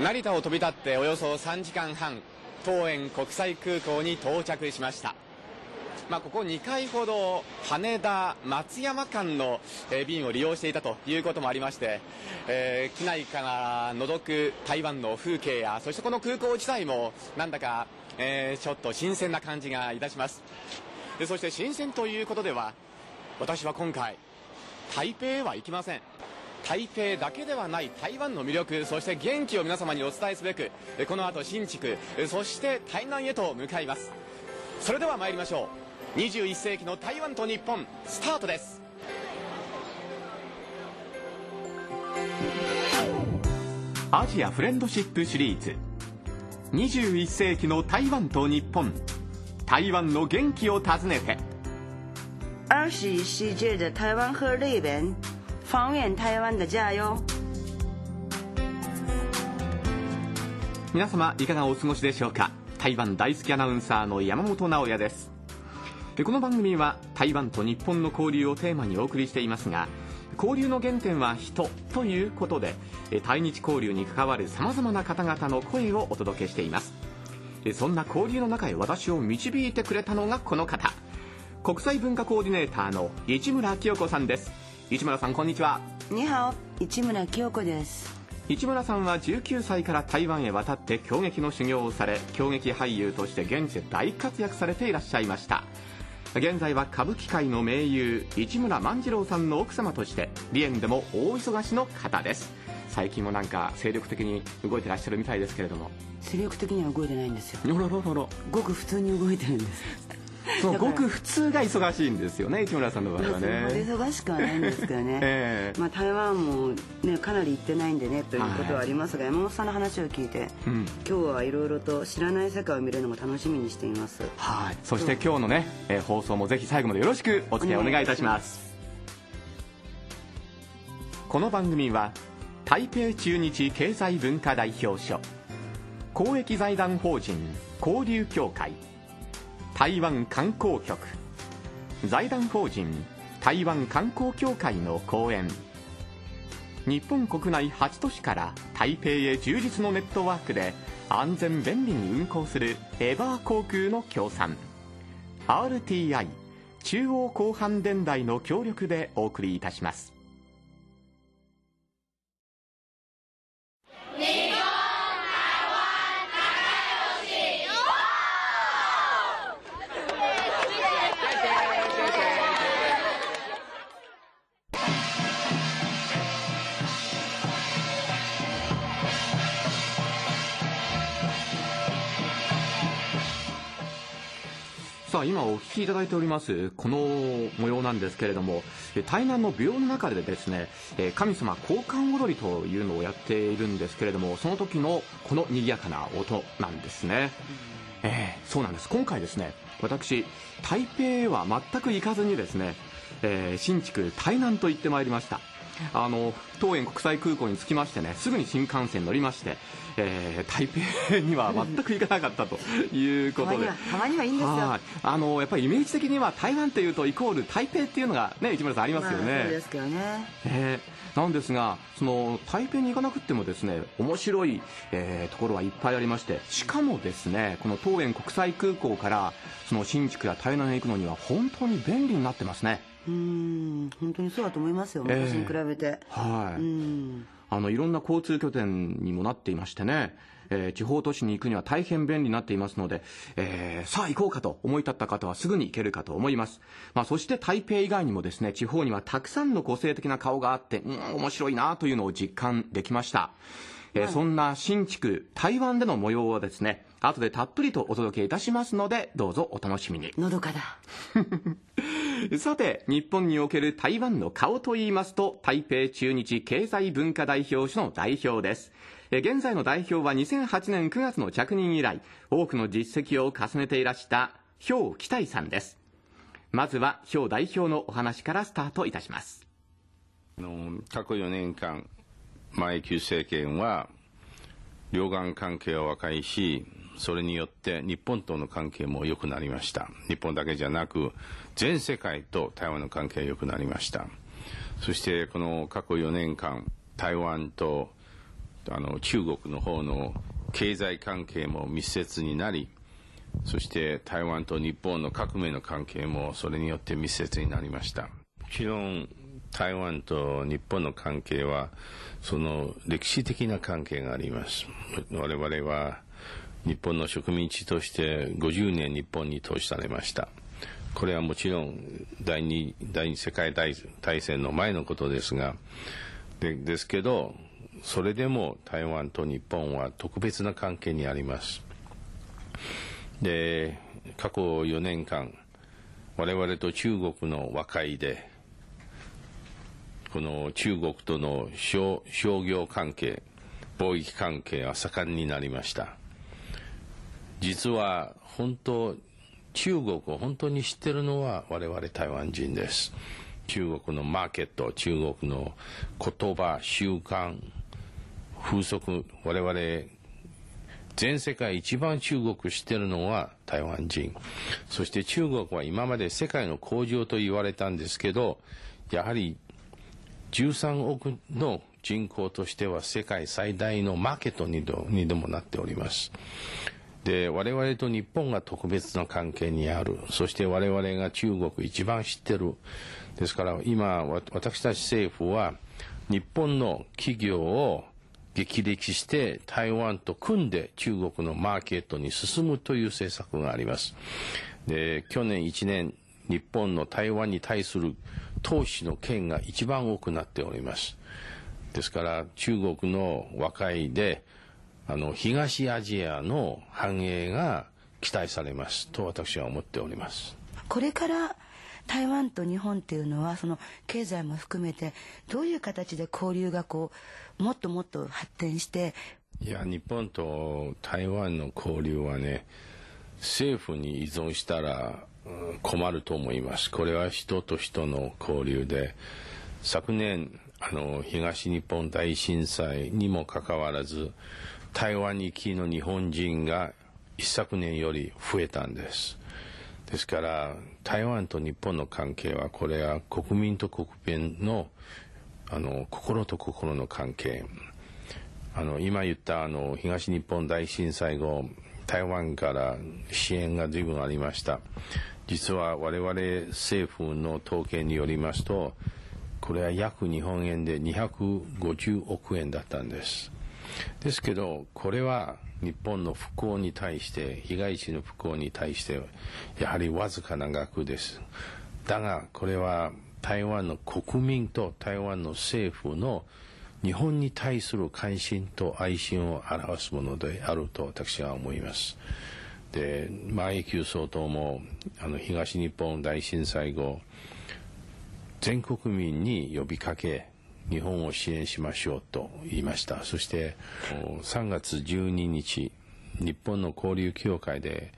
成田を飛び立っておよそ3時間半桃園国際空港に到着しました。まあ、ここ2回ほど羽田、松山間の、えー便を利用していたということもありまして、えー機内から覗く台湾の風景やそしてこの空港自体もなんだか、えーちょっと新鮮な感じがいたします。でそして新鮮ということでは私は今回台北へは行きません。台北だけではない台湾の魅力そして元気を皆様にお伝えすべくこの後新築そして台南へと向かいます。それでは参りましょう。21世紀の台湾と日本スタートです。アジアフレンドシップシリーズ。21世紀の台湾と日本。台湾の元気を訪ねて。二十世纪的台湾和日本，方圆台湾的家哟。皆様いかがお過ごしでしょうか？台湾大好きアナウンサーの山本直也です。でこの番組は台湾と日本の交流をテーマにお送りしていますが交流の原点は人ということで対日交流に関わるさまざまな方々の声をお届けしています。そんな交流の中へ私を導いてくれたのがこの方。国際文化コーディネーターの市村清子さんです。市村さんこんにちは你好，市村清子です。市村さんは19歳から台湾へ渡って狂劇の修行をされ狂劇俳優として現地で大活躍されていらっしゃいました現在は歌舞伎界の名優市村万次郎さんの奥様として梨園でも大忙しの方です最近もなんか精力的に動いてらっしゃるみたいですけれども精力的には動いてないんですよ。よろろろろごく普通に動いてるんです。そうごく普通が忙しいんですよね市村さんの場合はね。忙しくはないんですけどね。ええ。まあ台湾もねかなり行ってないんでねということはありますが、山本さんの話を聞いて、うん。今日はいろいろと知らない世界を見れるのも楽しみにしています。はい。そして今日のね、えー放送もぜひ最後までよろしくお付き合いお願いいたします。この番組は台北中日経済文化代表所公益財団法人交流協会台湾観光局。財団法人台湾観光協会の講演。日本国内8都市から台北へ充実のネットワークで安全便利に運航するエバー航空の協賛。RTI 中央広範電台の協力でお送りいたします。さあ今お聞きいただいておりますこの模様なんですけれどもえ台南の廟の中でですね神様交換踊りというのをやっているんですけれどもその時のこの賑やかな音なんですね、えーそうなんです。今回ですね私台北へは全く行かずにですね、えー新築台南と行ってまいりました。あの桃園国際空港に着きましてねすぐに新幹線乗りまして、えー台北には全く行かなかったというたことでたまにはいいんですよ。はいあのやっぱりイメージ的には台湾というとイコール台北っていうのがね市村さんありますよね、まあそうですけどね。えーなんですがその台北に行かなくってもですね面白い、えーところはいっぱいありましてしかもですねこの桃園国際空港からその新築や台南へ行くのには本当に便利になってますねうーん本当にそうだと思いますよ。ええ昔に比べて。はい、うん。あのいろんな交通拠点にもなっていましてね、えー地方都市に行くには大変便利になっていますので、えーさあ行こうかと思い立った方はすぐに行けるかと思います、まあ、そして台北以外にもですね地方にはたくさんの個性的な顔があってうん面白いなというのを実感できました、えーそんな新築台湾での模様をですね後でたっぷりとお届けいたしますのでどうぞお楽しみにのどかだ。さて日本における台湾の顔といいますと台北中日経済文化代表所の代表です。現在の代表は2008年9月の着任以来多くの実績を重ねていらした氷期待さんです。まずは氷代表のお話からスタートいたします。過去4年間、前旧政権は両岸関係を和解し、それによって日本との関係も良くなりました。日本だけじゃなく、全世界と台湾の関係が良くなりました。そしてこの過去4年間、台湾とあの中国の方の経済関係も密接になりそして台湾と日本の革命の関係もそれによって密接になりましたもちろん台湾と日本の関係はその歴史的な関係があります我々は日本の植民地として50年日本に投資されました。これはもちろん第二第二世界大戦の前のことですがでですけどそれでも台湾と日本は特別な関係にあります。で過去4年間我々と中国の和解でこの中国との商業関係貿易関係は盛んになりました。実は本当中国を本当に知ってるのは我々台湾人です。中国のマーケット中国の言葉習慣風俗我々全世界一番中国知ってるのは台湾人。そして中国は今まで世界の工場と言われたんですけどやはり13億の人口としては世界最大のマーケットににでもなっております。で我々と日本が特別な関係にあるそして我々が中国一番知ってるですから今私たち政府は日本の企業を激励して台湾と組んで中国のマーケットに進むという政策があります。で、去年1年、日本の台湾に対する投資の件が一番多くなっております。ですから中国の和解で、あの、東アジアの繁栄が期待されますと私は思っております。これから台湾と日本っていうのはその経済も含めてどういう形で交流がこうもっともっと発展していや日本と台湾の交流はね政府に依存したら困ると思いますこれは人と人の交流で昨年あの東日本大震災にもかかわらず台湾に行きの日本人が一昨年より増えたんです。ですから台湾と日本の関係はこれは国民と国民のあの心と心の関係。あの今言ったあの東日本大震災後台湾から支援が随分ありました。実は我々政府の統計によりますとこれは約日本円で250億円だったんです。ですけどこれは日本の復興に対して被害地の復興に対してやはりわずかな額です。だがこれは台湾の国民と台湾の政府の日本に対する関心と愛心を表すものであると私は思います。で馬英九総統もあの東日本大震災後全国民に呼びかけ日本を支援しましょうと言いました。そして3月12日日本の交流協会で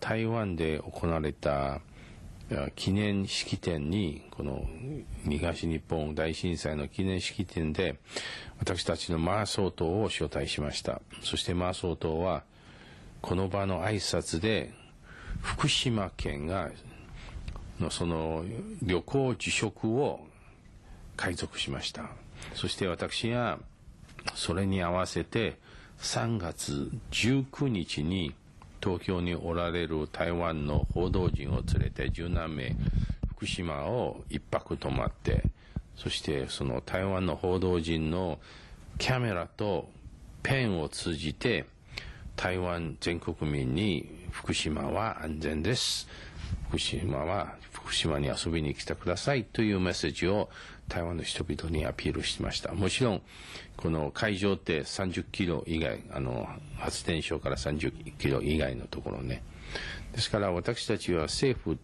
台湾で行われた記念式典にこの東日本大震災の記念式典で私たちのマー総統を招待しました。そしてマー総統はこの場の挨拶で福島県がのその旅行自粛を海賊しました。そして私がそれに合わせて3月19日に東京におられる台湾の報道陣を連れて十何名福島を一泊泊まってそしてその台湾の報道陣のキャメラとペンを通じて台湾全国民に福島は安全です。福島は福島に遊びに来てくださいというメッセージを台湾の人々にアピールしました。もちろんこの会場って30キロ以外あの発電所から30キロ以外のところね。ですから私たちは政府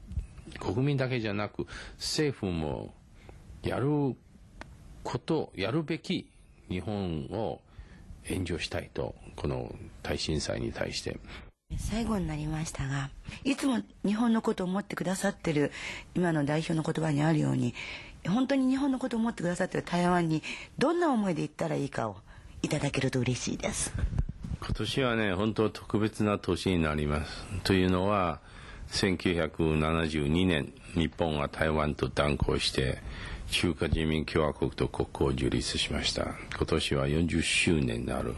国民だけじゃなく政府もやることやるべき日本を援助したいとこの大震災に対して。最後になりましたがいつも日本のことを思ってくださってる今の代表の言葉にあるように本当に日本のことを思ってくださってる台湾にどんな思いで行ったらいいかをいただけると嬉しいです。今年はね本当特別な年になります。というのは1972年日本は台湾と断交して中華人民共和国と国交を樹立しました。今年は40周年になる。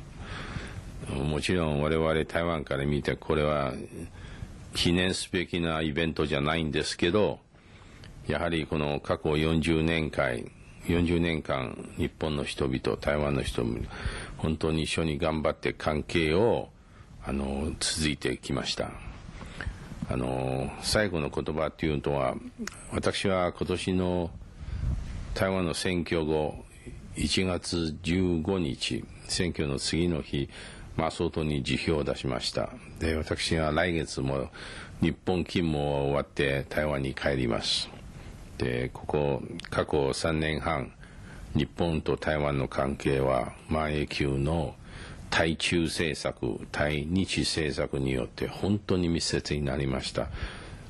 もちろん我々台湾から見てこれは記念すべきなイベントじゃないんですけどやはりこの過去40年間40年間日本の人々台湾の人々本当に一緒に頑張って関係をあの続いてきました。あの最後の言葉っていうのは私は今年の台湾の選挙後1月15日選挙の次の日マソトに辞表を出しました。で私は来月も日本勤務を終わって台湾に帰ります。でここ過去3年半日本と台湾の関係は万永久の対中政策対日政策によって本当に密接になりました。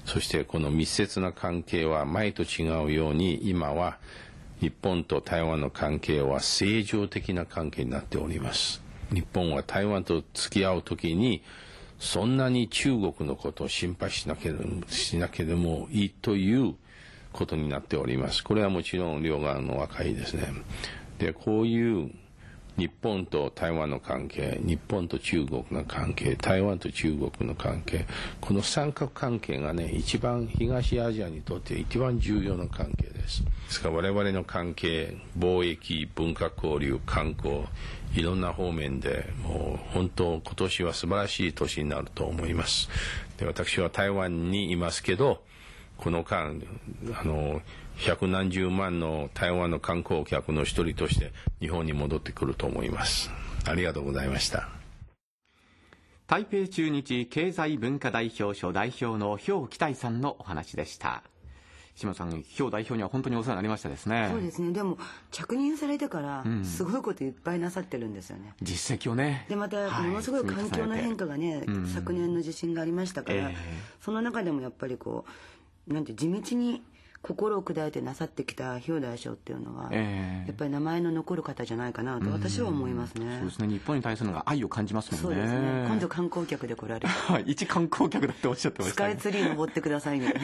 そしてこの密接な関係は前と違うように今は日本と台湾の関係は正常的な関係になっております。日本は台湾と付き合う時にそんなに中国のことを心配しなければしなければいいということになっております。これはもちろん両側の和解ですね。で、こういう日本と台湾の関係、日本と中国の関係、台湾と中国の関係、この三角関係がね、一番東アジアにとって一番重要な関係です。ですから我々の関係、貿易、文化交流、観光、いろんな方面でもう本当今年は素晴らしい年になると思います。で私は台湾にいますけど、この間、あの、百何十万の台湾の観光客の一人として日本に戻ってくると思います。ありがとうございました。台北中日経済文化代表所代表の兵期待さんのお話でした。島さん、兵代表には本当にお世話になりましたですね。そうですね。でも、着任されてから、すごいこといっぱいなさってるんですよね。うん、実績をね。で、また、ものすごい環境の変化がね、はい、昨年の地震がありましたから、えー、その中でもやっぱりこう、なんて地道に心を砕いてなさってきた氷大将っていうのは、えー、やっぱり名前の残る方じゃないかなと私は思いますね。そうですね。日本に対するのが愛を感じますもんね。そうですね。今度観光客で来られる。はい。一観光客だっておっしゃってました、ね、スカイツリー登ってくださいね。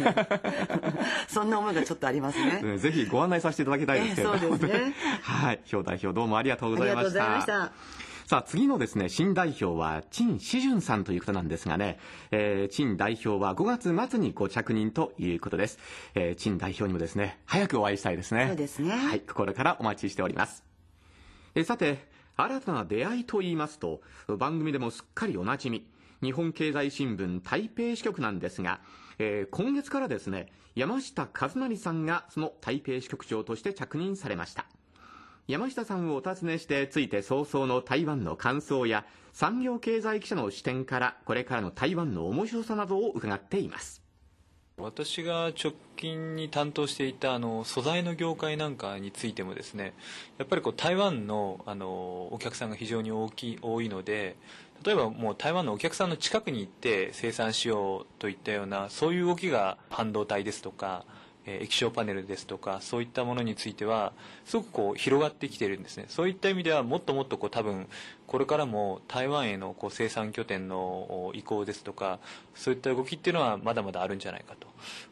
そんな思いがちょっとありますね。ぜひご案内させていただきたいですけど、えー、そうですね。はい。氷代表どうもありがとうございました。ありがとうございました。さあ、次のですね、新代表は、陳志順さんという方なんですがね、えー、陳代表は5月末にご着任ということです。えー、陳代表にもですね、早くお会いしたいですね。そうですね。はい、心からお待ちしております。えー、さて、新たな出会いと言いますと、番組でもすっかりおなじみ、日本経済新聞台北支局なんですが、えー、今月からですね、山下和成さんがその台北支局長として着任されました。山下さんをお尋ねしてついて早々の台湾の感想や産業経済記者の視点からこれからの台湾の面白さなどを伺っています。私が直近に担当していたあの素材の業界なんかについてもですねやっぱりこう台湾のあのお客さんが非常に大きい多いので例えばもう台湾のお客さんの近くに行って生産しようといったようなそういう動きが半導体ですとか液晶パネルですとかそういったものについてはすごくこう広がってきているんですね。そういった意味ではもっともっとこう多分これからも台湾へのこう生産拠点の移行ですとかそういった動きっていうのはまだまだあるんじゃないかと。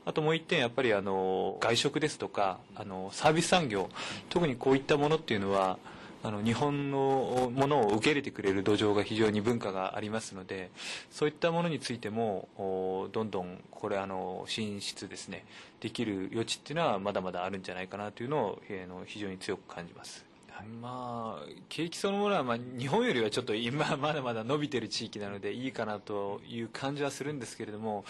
あともう一点やっぱりあの外食ですとかあのサービス産業特にこういったものっていうのはあの日本のものを受け入れてくれる土壌が非常に文化がありますのでそういったものについてもどんどんこれあの進出ですねできる余地っていうのはまだまだあるんじゃないかなというのを、えー、の非常に強く感じます。まあ、景気そのものは、まあ、日本よりはちょっと今まだまだ伸びてる地域なのでいいかなという感じはするんですけれども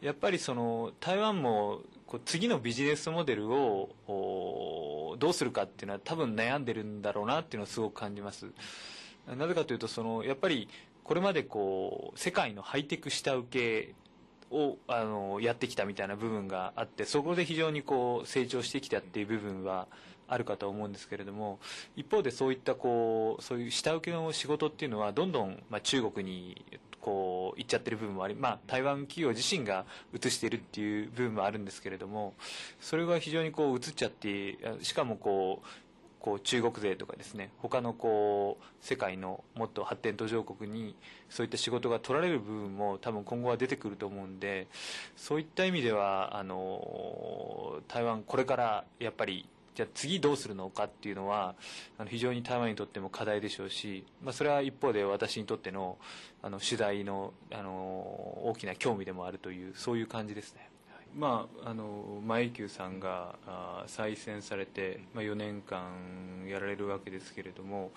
やっぱりその台湾もこう次のビジネスモデルをどうするかっていうのは多分悩んでるんだろうなっていうのをすごく感じます。なぜかというとそのやっぱりこれまでこう世界のハイテク下請けをあのやってきたみたいな部分があってそこで非常にこう成長してきたっていう部分はあるかと思うんですけれども一方でそういったこうそういう下請けの仕事っていうのはどんどん、まあ、中国にこう行っちゃってる部分もあり、まあ、台湾企業自身が移しているっていう部分もあるんですけれどもそれが非常にこう移っちゃってしかもこうこう中国勢とかですね他のこう世界のもっと発展途上国にそういった仕事が取られる部分も多分今後は出てくると思うんでそういった意味ではあの台湾これからやっぱりじゃあ次どうするのかっていうのはあの非常に台湾にとっても課題でしょうし、まあ、それは一方で私にとってのあの取材のあの大きな興味でもあるというそういう感じですね。まあ、あの前久さんがあ再選されて、まあ、4年間やられるわけですけれども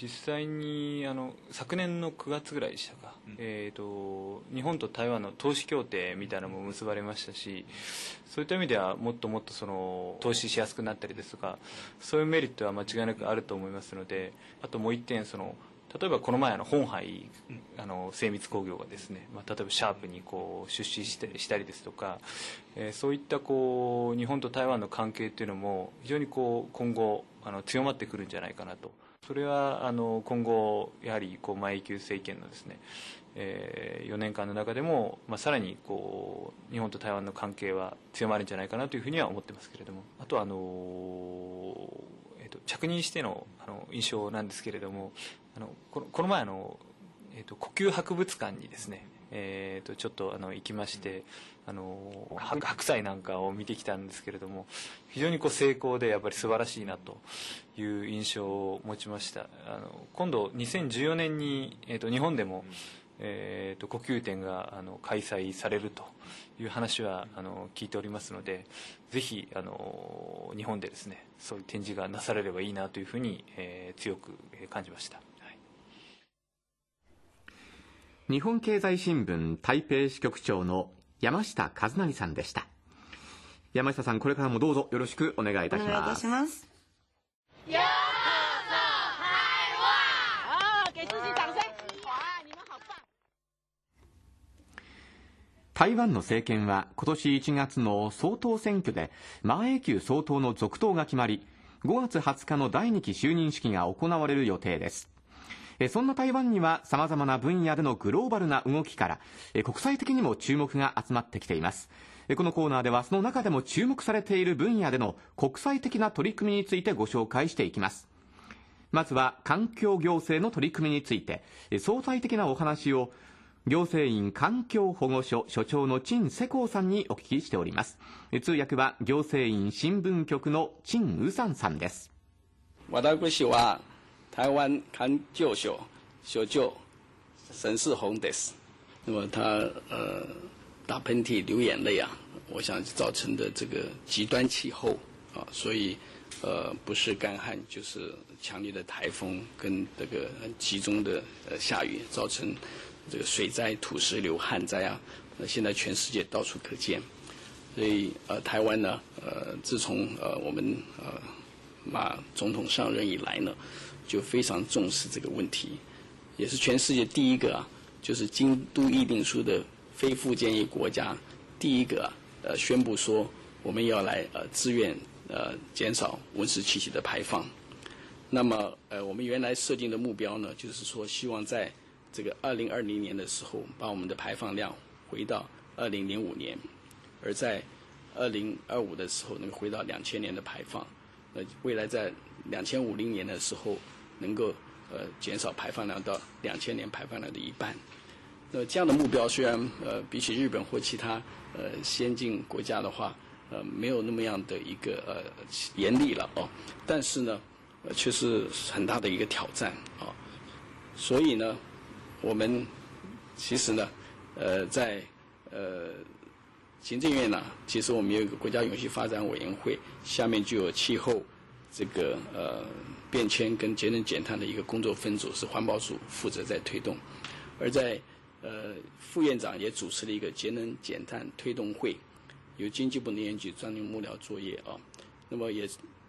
実際にあの昨年の9月ぐらいでしたか、うん、えーと、日本と台湾の投資協定みたいなのも結ばれましたしそういった意味ではもっともっとその投資しやすくなったりですとかそういうメリットは間違いなくあると思いますのであともう1点その例えばこの前あの本杯あの精密工業がですね、まあ、例えばシャープにこう出資してしたりですとか、えー、そういったこう日本と台湾の関係っていうのも非常にこう今後あの強まってくるんじゃないかなと。それはあの今後やはりこう前級政権のですね、えー、4年間の中でも、まあ、さらにこう日本と台湾の関係は強まるんじゃないかなというふうには思ってますけれども。あとはあのえーと着任してのあの印象なんですけれどもあのこのこの前あの、えーと、呼吸博物館にですね、えーと、ちょっとあの行きましてあの白菜なんかを見てきたんですけれども非常にこう成功でやっぱり素晴らしいなという印象を持ちましたあの今度2014年に、えーと、日本でも、えー、と呼吸展があの開催されるという話はあの聞いておりますのでぜひあの日本でですねそういう展示がなされればいいなというふうに、えー、強く感じました。日本経済新聞台北支局長の山下和成さんでした。山下さんこれからもどうぞよろしくお願いいたします。お願いいたします。台湾の政権は今年1月の総統選挙で馬英九総統の続投が決まり5月20日の第2期就任式が行われる予定ですそんな台湾には様々な分野でのグローバルな動きから国際的にも注目が集まってきています。このコーナーではその中でも注目されている分野での国際的な取り組みについてご紹介していきます。まずは環境行政の取り組みについて相対的なお話を行政院環境保護所所長の陳世光さんにお聞きしております。通訳は行政院新聞局の陳宇山さんです。私は台湾看舅舅，小舅沈世宏です。那么他呃打喷嚏流眼泪啊，我想造成的这个极端气候啊，所以呃不是干旱就是强烈的台风跟这个集中的呃下雨，造成这个水灾、土石流、旱灾啊，那现在全世界到处可见。所以呃台湾呢呃自从呃我们呃马总统上任以来呢。就非常重视这个问题，也是全世界第一个啊，就是京都议定书的非附件一国家第一个啊呃宣布说我们要来呃自愿呃减少温室气体的排放。那么呃我们原来设定的目标呢，就是说希望在这个二零二零年的时候把我们的排放量回到二零零五年，而在二零二五的时候能回到两千年的排放。那，未来在两千五零年的时候。能够呃减少排放量到两千年排放量的一半。那这样的目标虽然呃比起日本或其他呃先进国家的话呃没有那么样的一个呃严厉了哦，但是呢呃却是很大的一个挑战啊。所以呢，我们其实呢呃在呃行政院呢，其实我们有一个国家永续发展委员会，下面就有气候这个呃。变迁跟节能减碳的一个工作分组是环保署负责在推动，而在呃副院长也主持了一个节能减碳推动会，由经济部能源局专门幕僚作业啊，那么也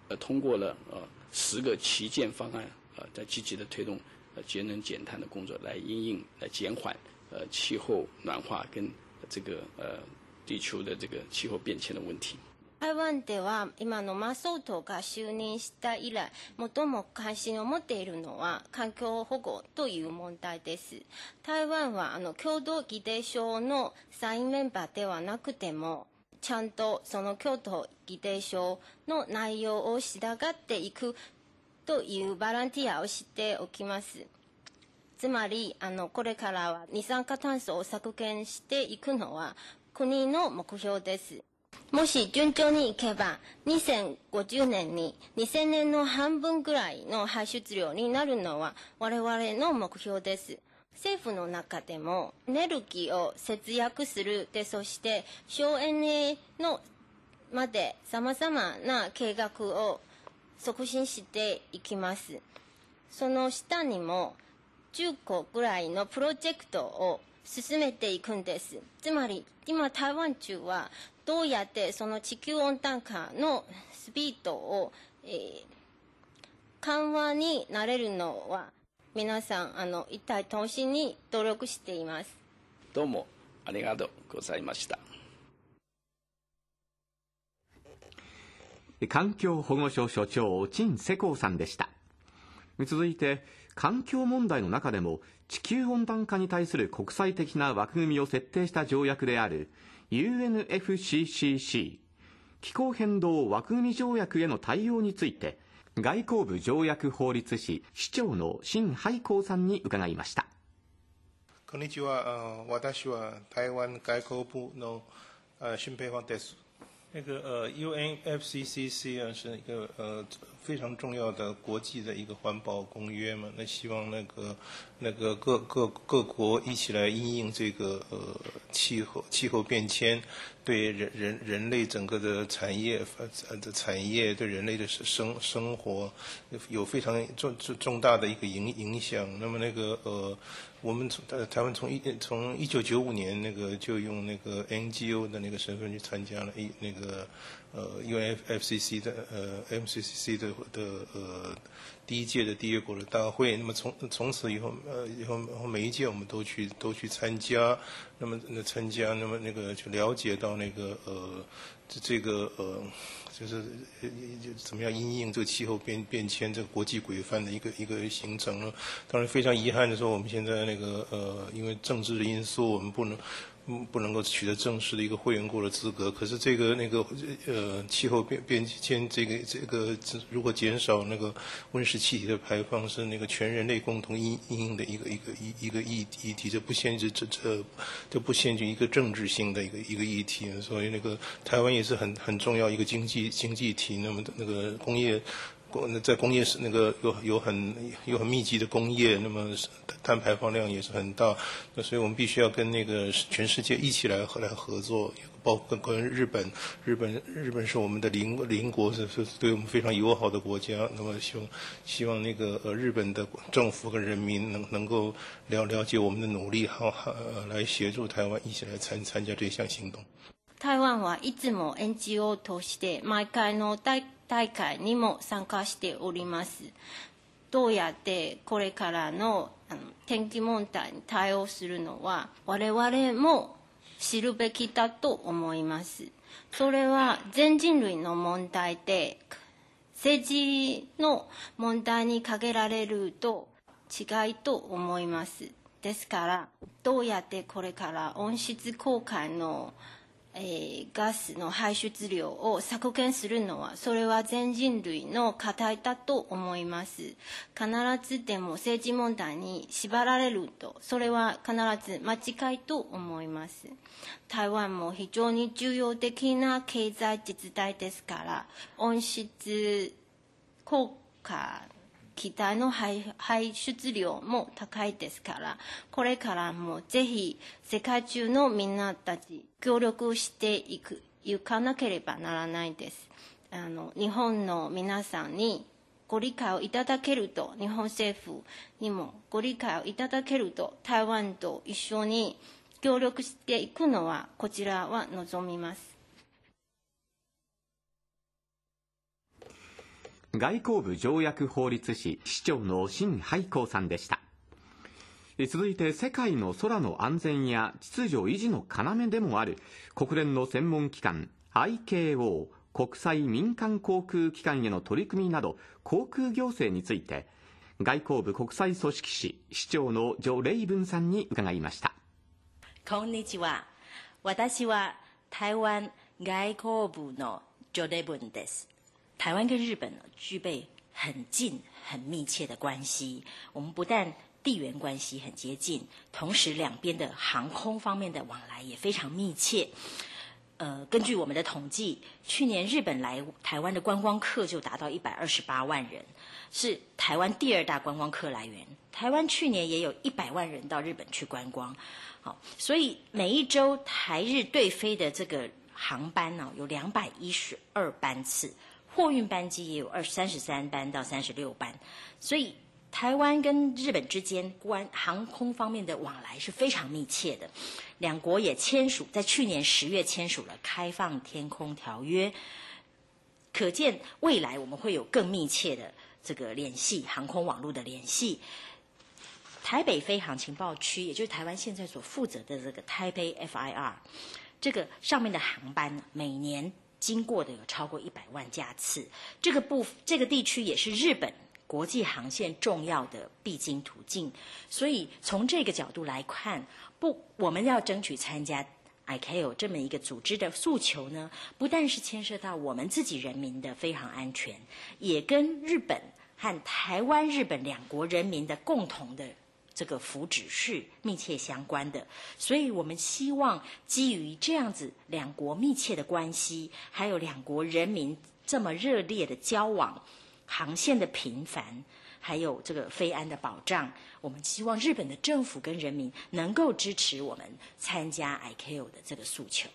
呃通过了呃十个旗舰方案啊，在积极的推动呃节能减碳的工作，来因应来减缓呃气候暖化跟这个呃地球的这个气候变迁的问题。台湾では今のマ総統が就任した以来最も関心を持っているのは環境保護という問題です。台湾はあの共同議定書のサインメンバーではなくてもちゃんとその共同議定書の内容を従っていくというボランティアをしておきます。つまりあのこれからは二酸化炭素を削減していくのは国の目標です。もし順調にいけば、2050年に2000年の半分ぐらいの排出量になるのは我々の目標です。政府の中でもエネルギーを節約するでそして省エネのまでさまざまな計画を促進していきますその下にも10個ぐらいのプロジェクトを進めていくんですつまり今台湾中はどうやってその地球温暖化のスピードを、えー、緩和になれるのは皆さんあの一体投資に努力しています。どうもありがとうございました。環境保護省所長陳世光さんでした。続いて環境問題の中でも地球温暖化に対する国際的な枠組みを設定した条約である UNFCCC 気候変動枠組み条約への対応について外交部条約法律士市長の新海光さんに伺いました。こんにちは。私は台湾外交部の新平方です。那个呃，UNFCCC 啊，是一个呃非常重要的国际的一个环保公约嘛。那希望那个那个各各各国一起来应应这个呃气候气候变迁，对人人人类整个的产业发呃的产业对人类的生生活有非常重重重大的一个影影响。那么那个呃。我们从呃台湾从一从一九九五年那个就用那个 NGO 的那个身份去参加了一那个呃 UNFCCC 的呃 MCCC 的的呃第一届的缔约国的大会。那么从从此以后呃以后然后每一届我们都去都去参加，那么那参加那么那个就了解到那个呃这这个呃。就是怎么样因应这个气候变变迁这个国际规范的一个一个形成了。当然非常遗憾的说，我们现在那个呃，因为政治的因素，我们不能。不能够取得正式的一个会员国的资格，可是这个那个呃气候变变迁这个这个如果减少那个温室气体的排放是那个全人类共同应应的一个一个一一个议议题，这不限制这这这不限制一个政治性的一个一个议题，所以那个台湾也是很很重要一个经济经济体，那么那个工业。工在工业是那个有有很有很密集的工业，那么碳排放量也是很大，那所以我们必须要跟那个全世界一起来来合作，包括跟日本，日本日本是我们的邻邻国，是是对我们非常友好的国家，那么希望希望那个呃日本的政府和人民能能够了了解我们的努力，好好来协助台湾一起来参参加这项行动。台湾はいつも NGO として毎回の大 大会にも参加しております。どうやってこれからのあの天気問題に対応するのは我々も知るべきだと思います。それは全人類の問題で政治の問題に限られると違いと思います。ですからどうやってこれから温室効果のえー、ガスの排出量を削減するのはそれは全人類の課題だと思います。必ずでも政治問題に縛られるとそれは必ず間違いと思います。台湾も非常に重要的な経済実態ですから温室効果気体の排出量も高いですからこれからもぜひ世界中のみんなたち協力していくいかなければならないです。あの日本の皆さんにご理解をいただけると日本政府にもご理解をいただけると台湾と一緒に協力していくのはこちらは望みます。外交部条約法律士市長の新海光さんでした。続いて世界の空の安全や秩序維持の要でもある国連の専門機関 IKO 国際民間航空機関への取り組みなど航空行政について外交部国際組織士市長のジョ・レイブンさんに伺いました。こんにちは。私は台湾外交部のジョ・レイブンです。台湾跟日本呢具备很近、很密切的关系。我们不但地缘关系很接近，同时两边的航空方面的往来也非常密切。呃，根据我们的统计，去年日本来台湾的观光客就达到一百二十八万人，是台湾第二大观光客来源。台湾去年也有一百万人到日本去观光，好，所以每一周台日对飞的这个航班呢，有两百一十二班次，货运班机也有二三十三班到三十六班，所以。台湾跟日本之间关航空方面的往来是非常密切的，两国也签署在去年十月签署了开放天空条约，可见未来我们会有更密切的这个联系，航空网络的联系。台北飞航情报区，也就是台湾现在所负责的这个台北 FIR，这个上面的航班每年经过的有超过一百万架次，这个部这个地区也是日本。国际航线重要的必经途径，所以从这个角度来看，不，我们要争取参加 ICAO 这么一个组织的诉求呢，不但是牵涉到我们自己人民的飞航安全，也跟日本和台湾、日本两国人民的共同的这个福祉是密切相关的。所以我们希望基于这样子两国密切的关系，还有两国人民这么热烈的交往。航线的频繁，还有这个飞安的保障，我们希望日本的政府跟人民能够支持我们参加 ICAO 的这个诉求。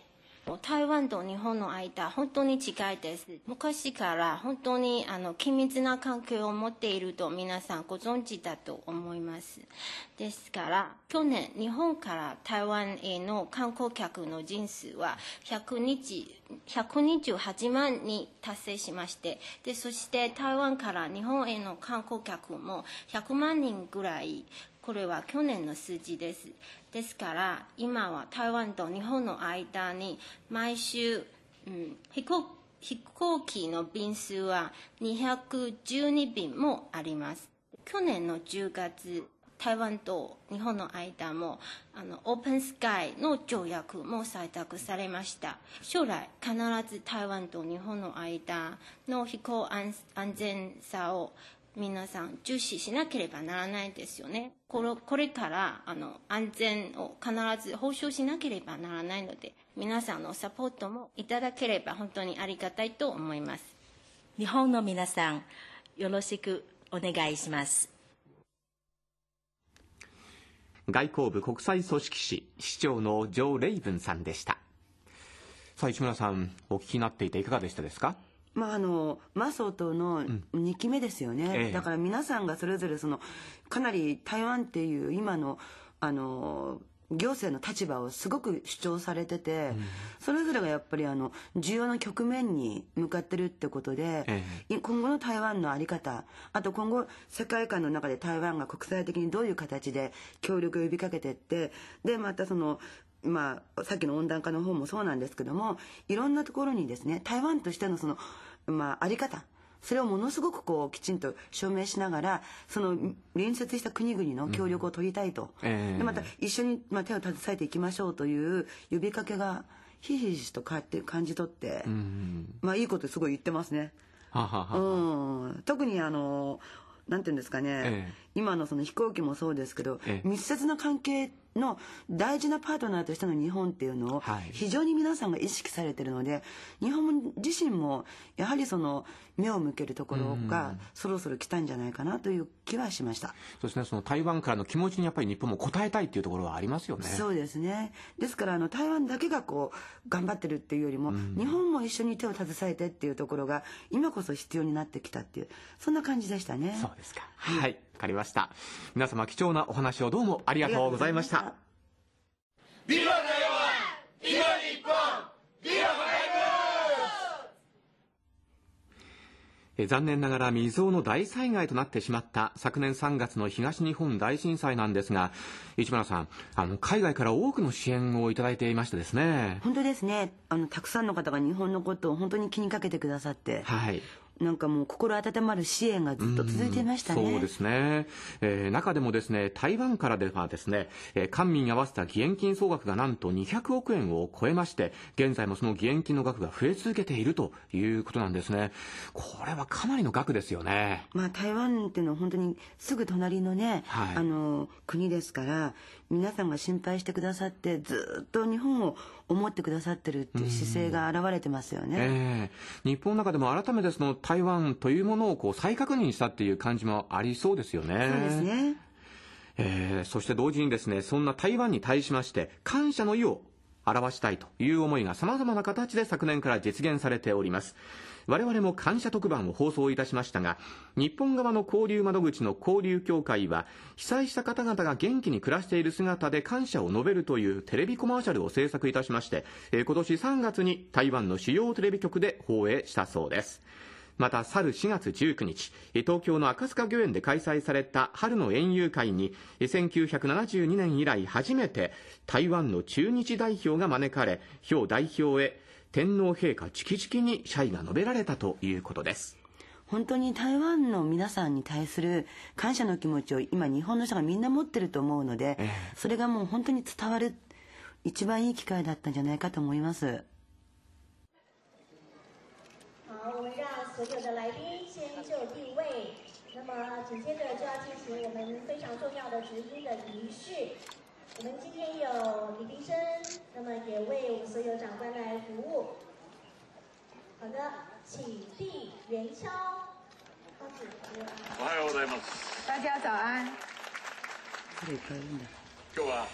台湾と日本の間本当に近いです。昔から本当にあの緊密な関係を持っていると皆さんご存知だと思います。ですから去年日本から台湾への観光客の人数は100日128万に達成しましてでそして台湾から日本への観光客も100万人ぐらい。これは去年の数字です。ですから、今は台湾と日本の間に毎週、うん、飛行飛行機の便数は212便もあります。去年の10月、台湾と日本の間もあのオープンスカイの条約も採択されました将来必ず台湾と日本の間の飛行安全さを皆さん重視しなければならないですよね。これこれからあの安全を必ず保証しなければならないので、皆さんのサポートもいただければ本当にありがたいと思います。日本の皆さん、よろしくお願いします。外交部国際組織市市長のジョー・レイブンさんでした。さあ、市村さん、お聞きになっていていかがでしたですか？まあ、あのマソとの2期目ですよね、うんええ、だから皆さんがそれぞれそのかなり台湾っていう今のあの行政の立場をすごく主張されてて、うん、それぞれがやっぱりあの重要な局面に向かってるってことで、ええ、今後の台湾の在り方あと今後世界観の中で台湾が国際的にどういう形で協力を呼びかけてってでまたそのまあ、さっきの温暖化の方もそうなんですけどもいろんなところにですね台湾としてのそのまあ、あり方それをものすごくこうきちんと証明しながらその隣接した国々の協力を取りたいと、うんえー、でまた一緒に、まあ、手を携えていきましょうという呼びかけがひしひしとかって感じ取って、うん、まあいいことすごい言ってますね。はははうん、特にあのなんていうんですかね、えー、今のその飛行機もそうですけど、えー、密接な関係の大事なパートナーとしての日本っていうのを非常に皆さんが意識されてるので、日本自身もやはりその目を向けるところがそろそろ来たんじゃないかなという気はしました。そうですね、その台湾からの気持ちにやっぱり日本も応えたいっていうところはありますよね。そうですね。ですからあの台湾だけがこう頑張ってるっていうよりも、日本も一緒に手を携えてっていうところが今こそ必要になってきたっていうそんな感じでしたね。そうですか。はい。わかりました。皆様貴重なお話をどうもありがとうございました。ビバ台湾ビバ日本ビバえ残念ながら未曾有の大災害となってしまった昨年3月の東日本大震災なんですが市村さんあの海外から多くの支援をいただいていましてですね。本当ですね。あのたくさんの方が日本のことを本当に気にかけてくださって、はい、なんかもう心温まる支援がずっと続いていましたね。そうですね、えー、中でもですね、台湾からではですね、えー、官民合わせた義援金総額がなんと200億円を超えまして、現在もその義援金の額が増え続けているということなんですね。これはかなりの額ですよね。まあ台湾っていうのは本当にすぐ隣のね、はい、あの国ですから、皆さんが心配してくださってずっと日本を思ってくださってるっていう姿勢が現れてますよね、えー、日本の中でも改めてその台湾というものをこう再確認したっていう感じもありそうですよね。そうですね。えー、そして同時にですねそんな台湾に対しまして感謝の意を表したいという思いが様々な形で昨年から実現されております。我々も感謝特番を放送いたしましたが、日本側の交流窓口の交流協会は、被災した方々が元気に暮らしている姿で感謝を述べるというテレビコマーシャルを制作いたしまして、今年3月に台湾の主要テレビ局で放映したそうです。また、去る4月19日、東京の赤塚御苑で開催された春の園遊会に、1972年以来初めて台湾の駐日代表が招かれ、表代表へ天皇陛下直々に謝意が述べられたということです。本当に台湾の皆さんに対する感謝の気持ちを今日本の人がみんな持ってると思うので、えー、それがもう本当に伝わる一番いい機会だったんじゃないかと思います。好，我们今天有李平生，那么也为我们所有长官来服务。好的，请递元宵。おはようございます。大家早安。今日は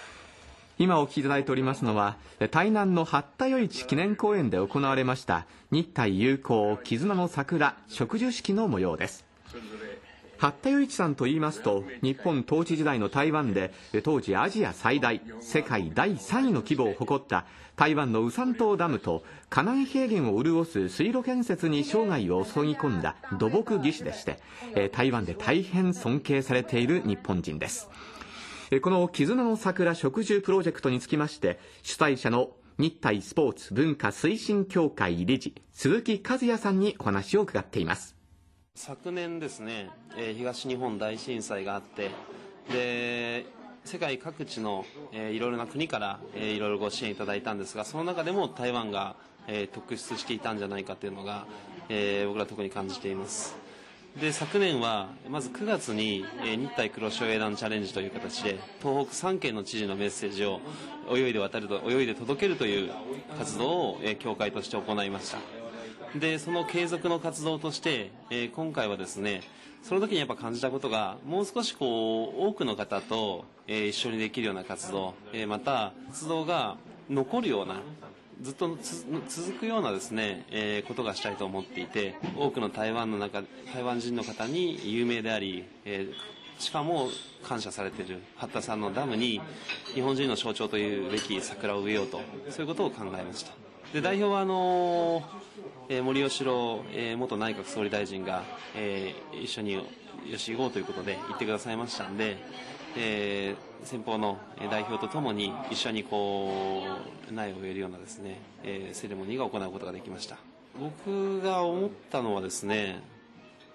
今お聞きいただいておりますのは台南の八田余市記念公園で行われました日台友好絆の桜植樹式の模様です八田余一さんと言いますと日本統治時代の台湾で当時アジア最大世界第3位の規模を誇った台湾のウサン島ダムと河南平原を潤す水路建設に生涯を注ぎ込んだ土木技師でして台湾で大変尊敬されている日本人です。この絆の桜植樹プロジェクトにつきまして主催者の日体スポーツ文化推進協会理事鈴木和也さんにお話を伺っています。昨年ですね、えー、東日本大震災があってで世界各地の、えー、いろいろな国から、えー、いろいろご支援いただいたんですがその中でも台湾が、えー、特出していたんじゃないかというのが、えー、僕ら特に感じています。で昨年はまず9月に、えー、日体黒潮英断チャレンジという形で東北3県の知事のメッセージを泳いで渡ると泳いで届けるという活動を、えー、協会として行いました。でその継続の活動として、えー、今回はですねその時にやっぱ感じたことがもう少しこう多くの方と、えー、一緒にできるような活動、えー、また活動が残るようなずっと続くようなですね、えー、ことがしたいと思っていて多くの台湾の中台湾人の方に有名であり、えー、しかも感謝されている八田さんのダムに日本人の象徴というべき桜を植えようとそういうことを考えました。で代表はあのえー、森喜朗、えー、元内閣総理大臣が、えー、一緒によし行こうということで言ってくださいましたんで、えー、先方の代表とともに一緒にこう苗を植えるようなですね、えー、セレモニーが行うことができました。僕が思ったのはですね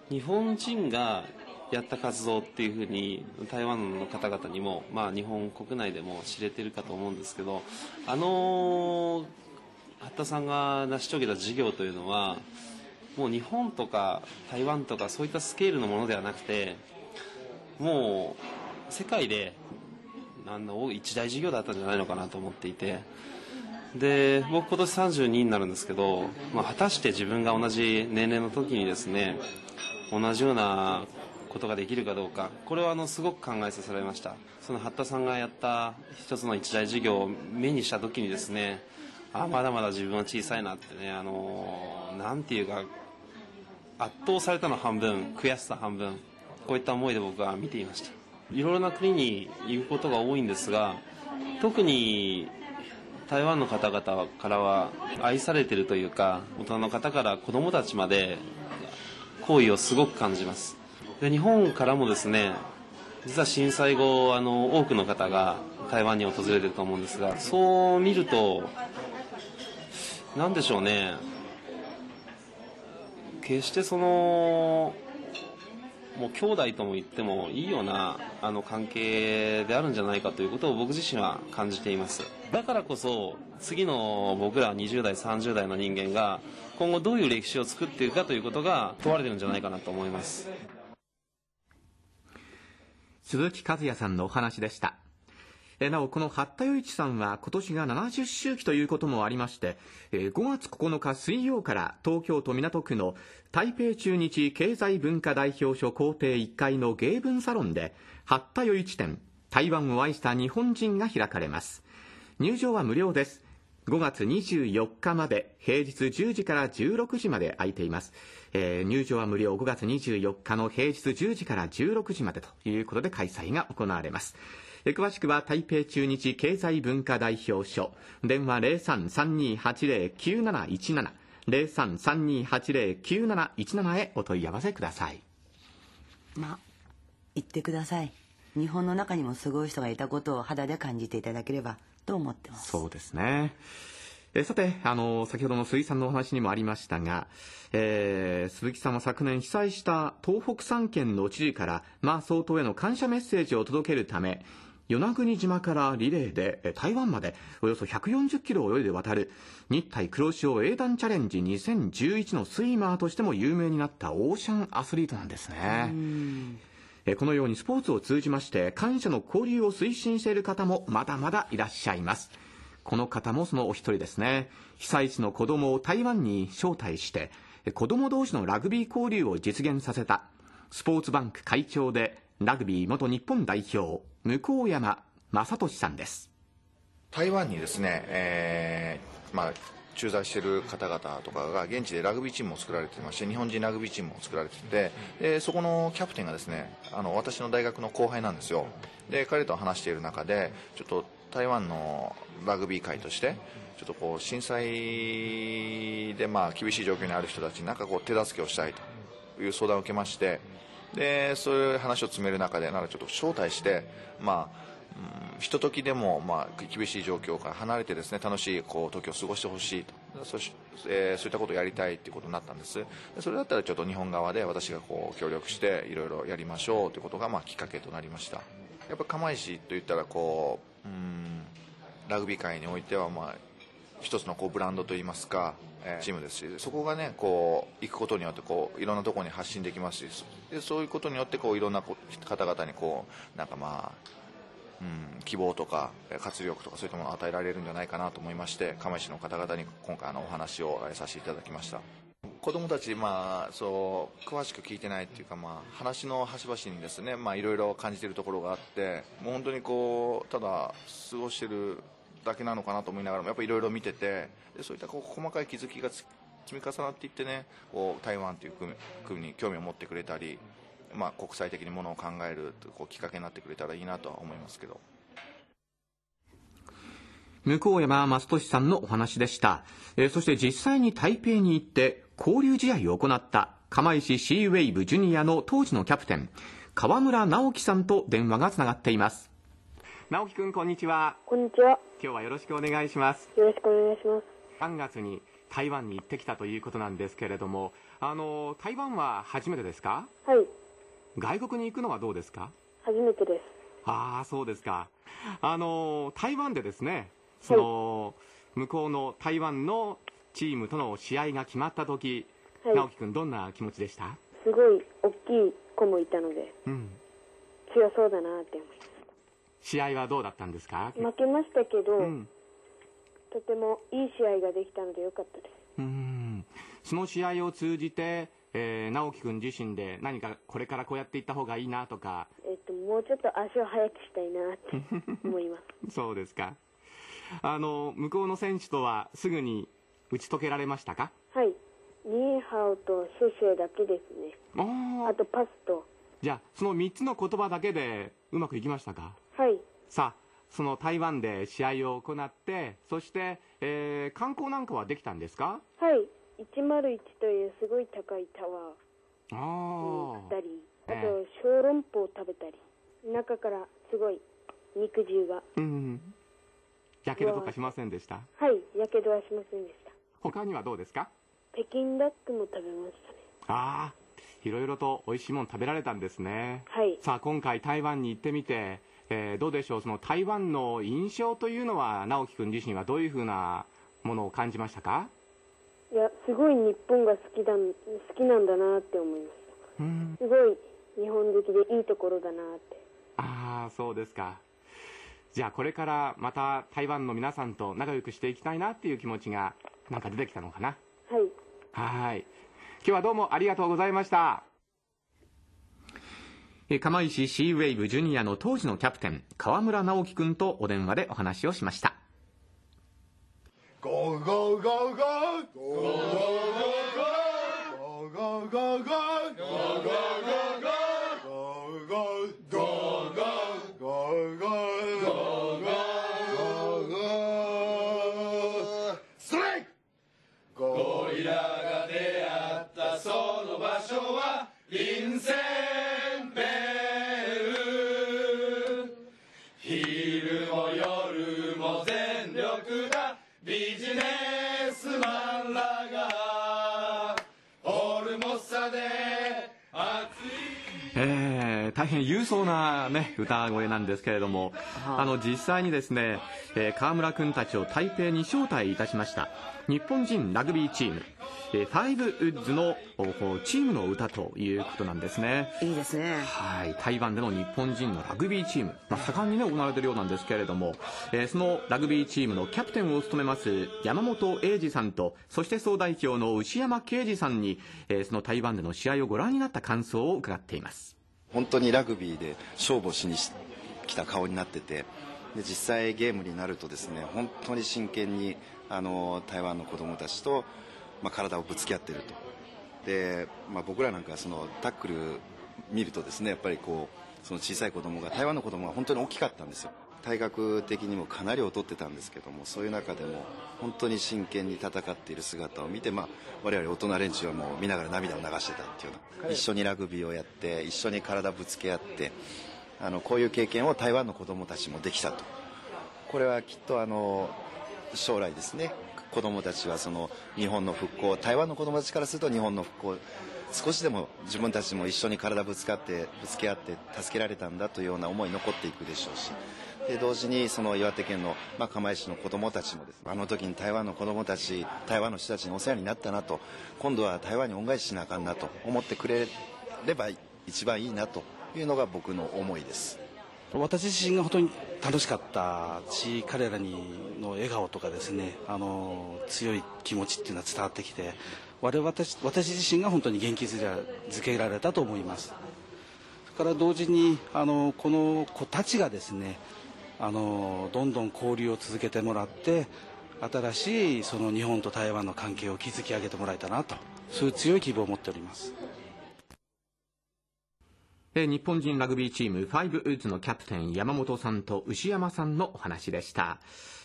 日本人がやった活動っていうふうに台湾の方々にも、まあ、日本国内でも知れてるかと思うんですけどあの八田さんが成し遂げた事業というのはもう日本とか台湾とかそういったスケールのものではなくてもう世界でなんの一大事業だったんじゃないのかなと思っていて。で僕今年32になるんですけど、まあ、果たして自分が同じ年齢の時にですね同じようなことができるかどうか。これはあのすごく考えさせられました。その八田さんがやった一つの一大事業を目にした時にですねあまだまだ自分は小さいなってねあのなんていうか圧倒されたの半分悔しさ半分こういった思いで僕は見ていました。いろいろな国に行くことが多いんですが特に台湾の方々からは愛されてるというか大人の方から子供たちまで好意をすごく感じます。で日本からもですね実は震災後あの多くの方が台湾に訪れてると思うんですがそう見ると何でしょうね。決してそのもう兄弟とも言ってもいいようなあの関係であるんじゃないかということを僕自身は感じています。だからこそ次の僕ら20代30代の人間が今後どういう歴史を作っていくかということが問われてるんじゃないかなと思います。鈴木和也さんのお話でした。えなお、この八田余一さんは今年が70周期ということもありまして、えー5月9日水曜から東京都港区の台北中日経済文化代表所校庭1階の芸文サロンで、八田余一展、台湾を愛した日本人が開かれます。入場は無料です。5月24日まで平日10時から16時まで空いています、えー入場は無料5月24日の平日10時から16時までということで開催が行われます詳しくは台北中日経済文化代表所。電話0332809717 0332809717へお問い合わせください。まあ言ってください。日本の中にもすごい人がいたことを肌で感じていただければと思ってます。そうですね。えーさて、あの、先ほどの鈴木さんのお話にもありましたが、えー鈴木さんは昨年被災した東北3県の知事から、馬総統への感謝メッセージを届けるため、与那国島からリレーでえー台湾までおよそ140キロを泳いで渡る日体黒潮英断チャレンジ2011のスイマーとしても有名になったオーシャンアスリートなんですね。えーこのようにスポーツを通じまして感謝の交流を推進している方もまだまだいらっしゃいます。この方もそのお一人ですね。被災地の子供を台湾に招待してえー子供同士のラグビー交流を実現させたスポーツバンク会長でラグビー元日本代表向山正俊さんです。台湾にですね、えーまあ、駐在している方々とかが現地でラグビーチームを作られてまして日本人ラグビーチームを作られていてでそこのキャプテンがですねあの私の大学の後輩なんですよ。で彼と話している中でちょっと台湾のラグビー界としてちょっとこう震災でまあ厳しい状況にある人たちになんかこう手助けをしたいという相談を受けましてでそういう話を詰める中でなんかちょっと招待してまあうんひとときでも、まあ、厳しい状況から離れてですね楽しいこう時を過ごしてほしいと。そし、えーそういったことをやりたいということになったんです。でそれだったらちょっと日本側で私がこう協力していろいろやりましょうということが、まあ、きっかけとなりました。やっぱ釜石といったらこううんラグビー界においては、まあ、一つのこうブランドといいますか、えーチームですしそこがねこう行くことによってこういろんなところに発信できますしでそういうことによってこういろんな方々にこうなんかまあうん、希望とか活力とかそういったものを与えられるんじゃないかなと思いまして釜石の方々に今回のお話をさせていただきました。子供たち、まあ、そう詳しく聞いてないっていうか、まあ、話の端々にですね、まあ、いろいろ感じてるところがあってもう本当にこうただ過ごしてるだけなのかなと思いながらもやっぱりいろいろ見ててでそういったこう細かい気づきがつ積み重なっていってねこう台湾という国国に興味を持ってくれたり、まあ、国際的にものを考えるこうきっかけになってくれたらいいなとは思いますけど。向山正俊さんのお話でした、えーそして実際に台北に行って交流試合を行った釜石シーウェイブジュニアの当時のキャプテン川村直樹さんと電話がつながっています直樹くんこんにちはこんにちは。今日はよろしくお願いしますよろしくお願いします。3月に台湾に行ってきたということなんですけれどもあの台湾は初めてですか？はい、外国に行くのはどうですか？初めてです。ああそうですか。あの台湾でですねその、向こうの台湾のチームとの試合が決まった時、はい。直樹君どんな気持ちでした？すごい大きい子もいたので、うん。強そうだなって思い試合はどうだったんですか？ます。負けましたけど、うんとてもいい試合ができたのでよかったです。うんその試合を通じて、えー直樹君自身で何かこれからこうやっていった方がいいなとかえっと、もうちょっと足を速くしたいなって思います。そうですかあの向こうの選手とはすぐに打ち解けられましたか？はい。ニーハオとシェシェだけですね。ああとパスと。じゃあその3つの言葉だけでうまくいきましたか？はい。さあその台湾で試合を行ってそして、えー観光なんかはできたんですか？はい。101というすごい高いタワーにあ行ったり、あえと小籠包を食べたり、中からすごい肉汁が。うんやけどとかしませんでした？はい。やけどはしませんでした。他にはどうですか？北京ダックも食べましたね。ああいろいろと美味しいもの食べられたんですねはい。さあ今回台湾に行ってみて、えーどうでしょう？その台湾の印象というのは直樹君自身はどういうふうなものを感じましたか？いや、すごい日本が好きだ、好きなんだなって思いました。すごい日本好きでいいところだなって。ああそうですか。じゃあこれからまた台湾の皆さんと仲良くしていきたいなっていう気持ちがなんか出てきたのかな？はい。はい。今日はどうもありがとうございました。え釜石シーウェイブジュニアの当時のキャプテン河村直樹君とお電話でお話をしました。ゴーゴーゴーゴーゴーゴーゴー。大変勇壮な、ね、歌声なんですけれども、あの実際にですね、えー川村君たちを台北に招待いたしました日本人ラグビーチーム、えーファイブウッズのチームの歌ということなんですね。いいですね。はい、台湾での日本人のラグビーチーム、まあ、盛んにね、行われているようなんですけれども、えーそのラグビーチームのキャプテンを務めます山本英二さんと、そして総代表の牛山圭司さんに、えーその台湾での試合をご覧になった感想を伺っています。本当にラグビーで勝負をしにし来た顔になっててで実際ゲームになるとですね本当に真剣にあの台湾の子供たちと、まあ、体をぶつけ合ってると。で、まあ、僕らなんかそのタックル見るとですねやっぱりこうその小さい子供が台湾の子供が本当に大きかったんですよ。体格的にもかなり劣ってたんですけどもそういう中でも本当に真剣に戦っている姿を見て、まあ、我々大人連中はもう見ながら涙を流してたっていうような一緒にラグビーをやって一緒に体ぶつけ合ってあのこういう経験を台湾の子供たちもできたと。これはきっとあの将来ですね。子供たちはその日本の復興台湾の子供たちからすると日本の復興少しでも自分たちも一緒に体ぶつかってぶつけ合って助けられたんだというような思い残っていくでしょうしで同時にその岩手県の、まあ、釜石の子供たちもですあの時に台湾の子供たち台湾の人たちにお世話になったなと今度は台湾に恩返ししなあかんなと思ってくれれば一番いいなというのが僕の思いです。私自身が本当に楽しかったし彼らにの笑顔とかですねあの強い気持ちっていうのは伝わってきて我私私自身が本当に元気づけられたと思いますそれから同時にあのこの子たちがですねあのどんどん交流を続けてもらって新しいその日本と台湾の関係を築き上げてもらえたらなとそういう強い希望を持っております。日本人ラグビーチームファイブウッズのキャプテン山本さんと牛山さんのお話でした。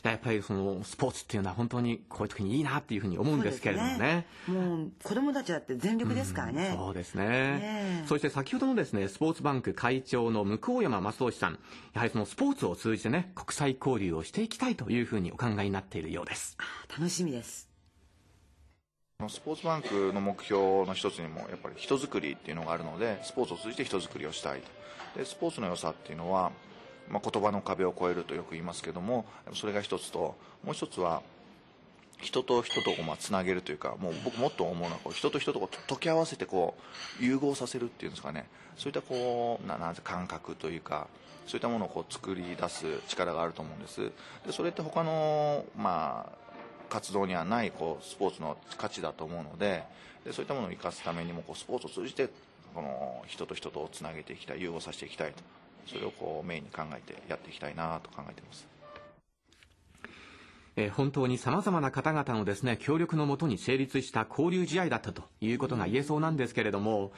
やっぱりそのスポーツっていうのは本当にこういう時にいいなっていうふうに思うんですけれどもね。もう子供たちだって全力ですからね。そうですね。ねえ。そして先ほどのですねスポーツバンク会長の向山正俊さん。やはりそのスポーツを通じてね国際交流をしていきたいというふうにお考えになっているようです。楽しみです。スポーツバンクの目標の一つにもやっぱり人づくりっていうのがあるのでスポーツを通じて人づくりをしたいと。でスポーツの良さっていうのは、まあ、言葉の壁を越えるとよく言いますけどもそれが一つともう一つは人と人とをまあつなげるというかもう僕もっと思うのはこう人と人とこう溶け合わせてこう融合させるっていうんですかね。そういったこうななん感覚というかそういったものをこう作り出す力があると思うんです。でそれって他のまあ活動にはないこうスポーツの価値だと思うのででそういったものを生かすためにもこうスポーツを通じてこの人と人とをつなげていきたい融合させていきたいと。それをこうメインに考えてやっていきたいなと考えています。えー本当に様々な方々のですね協力のもとに成立した交流試合だったということが言えそうなんですけれども、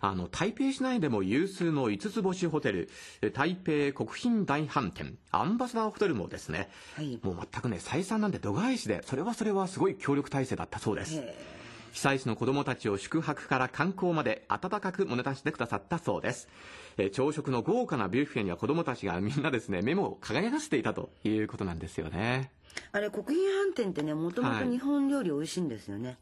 あの台北市内でも有数の5つ星ホテルえー台北国賓大飯店アンバサダーホテルもですね、もう全くね採算なんて度外視でそれはそれはすごい協力体制だったそうです。被災地の子どもたちを宿泊から観光まで温かくもてなしてくださったそうです、えー朝食の豪華なビュッフェには子どもたちがみんなですね目も輝かせていたということなんですよねあれ国賓飯店ってねもともと日本料理美味しいんですよね、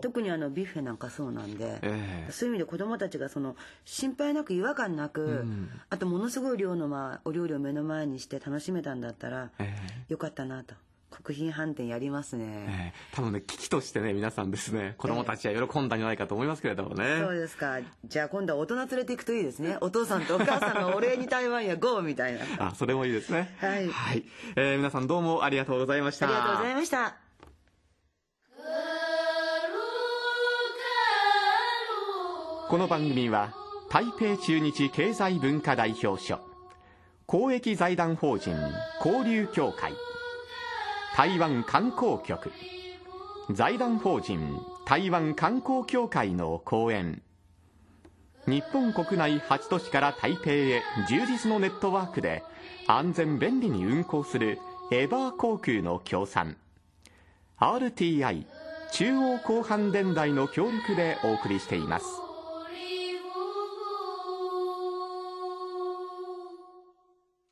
特にあのビュッフェなんかそうなんで、ええ。そういう意味で子供たちがその心配なく違和感なく、あとものすごい量の、まあ、お料理を目の前にして楽しめたんだったら、よかったなと国賓飯店やりますね、えー、多分ね危機としてね皆さんですね子供たちは喜んだんじゃないかと思いますけれどもね、そうですか。じゃあ今度は大人連れていくといいですね。お父さんとお母さんのお礼に台湾へ GO みたいな。あそれもいいですね。はい、はい。えー、皆さんどうもありがとうございました。ありがとうございました。この番組は台北中日経済文化代表所公益財団法人交流協会台湾観光局。財団法人台湾観光協会の講演。日本国内8都市から台北へ充実のネットワークで安全便利に運航するエバー航空の協賛。RTI 中央広範電台の協力でお送りしています。